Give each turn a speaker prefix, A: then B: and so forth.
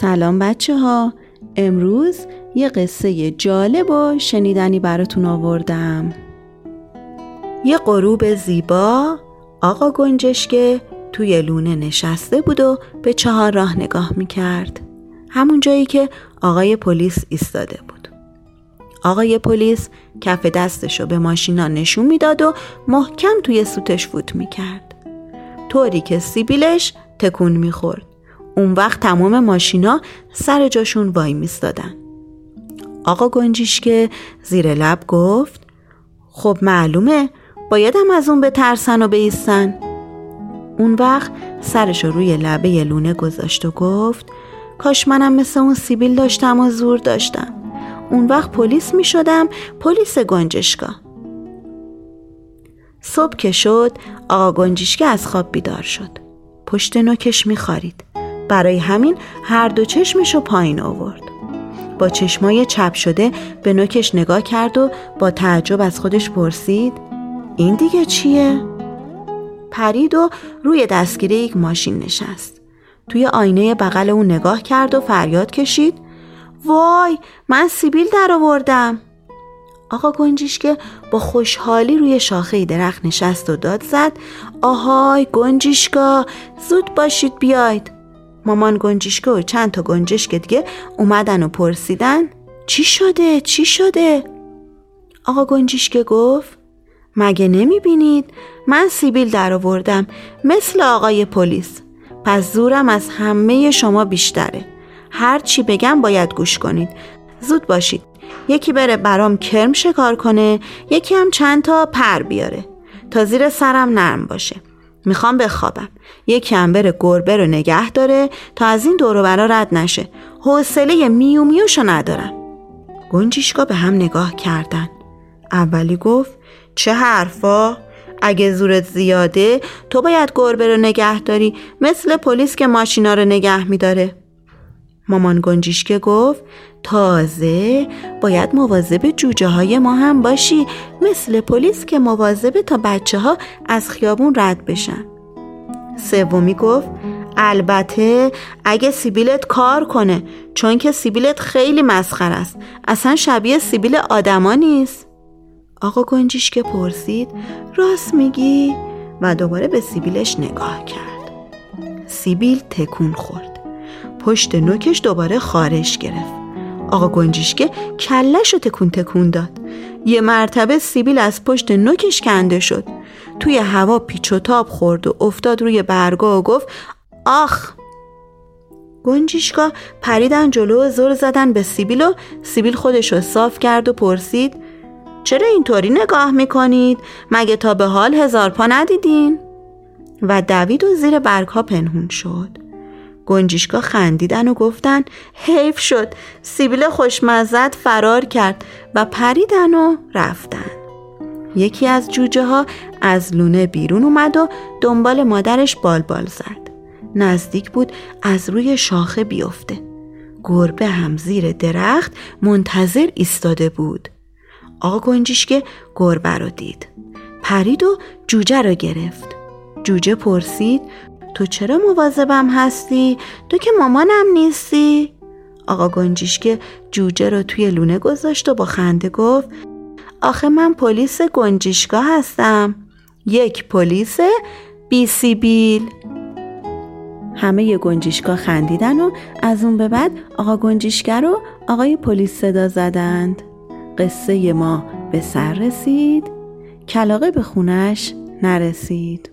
A: سلام بچه ها امروز یه قصه جالب و شنیدنی براتون آوردم. یه غروب زیبا آقا گنجشکه توی لونه نشسته بود و به چهار راه نگاه می‌کرد. همون جایی که آقای پلیس ایستاده بود. آقای پلیس کف دستشو به ماشینا نشون می‌داد و محکم توی سوتش فوت می‌کرد. طوری که سیبیلش تکون می‌خورد. اون وقت تمام ماشینا سر جاشون وای میستادن. آقا گنجیشکه زیر لب گفت خب معلومه بایدم از اون بترسن و بیستن. اون وقت سرش روی لبه لونه گذاشت و گفت کاش منم مثل اون سیبیل داشتم و زور داشتم. اون وقت پلیس می شدم پلیس گنجشکا صبح که شد آقا گنجشکه از خواب بیدار شد. پشت نوکش می خارید. برای همین هر دو چشمشو پایین آورد. با چشمای چپ شده به نوکش نگاه کرد و با تعجب از خودش پرسید این دیگه چیه؟ پرید و روی دستگیره یک ماشین نشست. توی آینه بغل اون نگاه کرد و فریاد کشید وای من سیبیل در آوردم. آقا گنجیشکه با خوشحالی روی شاخه درخت نشست و داد زد آهای گنجیشکا زود باشید بیاید. مامان گنجشکه و چند تا گنجشک دیگه اومدن و پرسیدن چی شده؟ چی شده؟ آقا گنجشکه گفت مگه نمی بینید؟ من سیبیل در آوردم مثل آقای پلیس پس زورم از همه شما بیشتره هر چی بگم باید گوش کنید زود باشید یکی بره برام کرم شکار کنه یکی هم چند تا پر بیاره تا زیر سرم نرم باشه می‌خوام بخوابم. یکی هم بره گربه رو نگه داره تا از این دورو برا رد نشه. حوصله میو میوشو ندارم. گنجیشکا به هم نگاه کردن. اولی گفت چه حرفا؟ اگه زورت زیاده تو باید گربه رو نگه داری. مثل پلیس که ماشینا رو نگه میداره. مامان گنجیشکه گفت تازه باید مواظب جوجه های ما هم باشی مثل پلیس که مواظب تا بچه ها از خیابون رد بشن. سومی گفت البته اگه سیبیلت کار کنه چون که سیبیلت خیلی مسخر است اصلا شبیه سیبیل آدما نیست. آقا گنجیش که پرسید راست میگی؟ و دوباره به سیبیلش نگاه کرد. سیبیل تکون خورد. پشت نوکش دوباره خارش گرفت. آقا گنجیشکه کلش رو تکون تکون داد. یه مرتبه سیبیل از پشت نوکش کنده شد. توی هوا پیچ و تاب خورد و افتاد روی برگا و گفت آخ. گنجیشکا پریدن جلو و زور زدن به سیبیل و سیبیل خودش رو صاف کرد و پرسید چرا اینطوری نگاه می‌کنید؟ مگه تا به حال هزار پا ندیدین؟ و دوید و زیر برگها پنهون شد. گنجیشکا خندیدن و گفتن حیف شد. سیبیل خوشمزد فرار کرد و پریدن و رفتن. یکی از جوجه ها از لونه بیرون اومد و دنبال مادرش بالبال زد. نزدیک بود از روی شاخه بیفته. گربه هم زیر درخت منتظر ایستاده بود. آقا گنجیشکه گربه رو دید. پرید و جوجه رو گرفت. جوجه پرسید تو چرا مواظبم هستی؟ تو که مامانم نیستی؟ آقا گنجیشکه جوجه رو توی لونه گذاشت و با خنده گفت آخه من پلیس گنجیشگاه هستم. یک پلیس بی سیبیل. همه گنجیشگاه خندیدن و از اون به بعد آقا گنجیشگر رو آقای پلیس صدا زدند. قصه ما به سر رسید. کلاقه به خونش نرسید.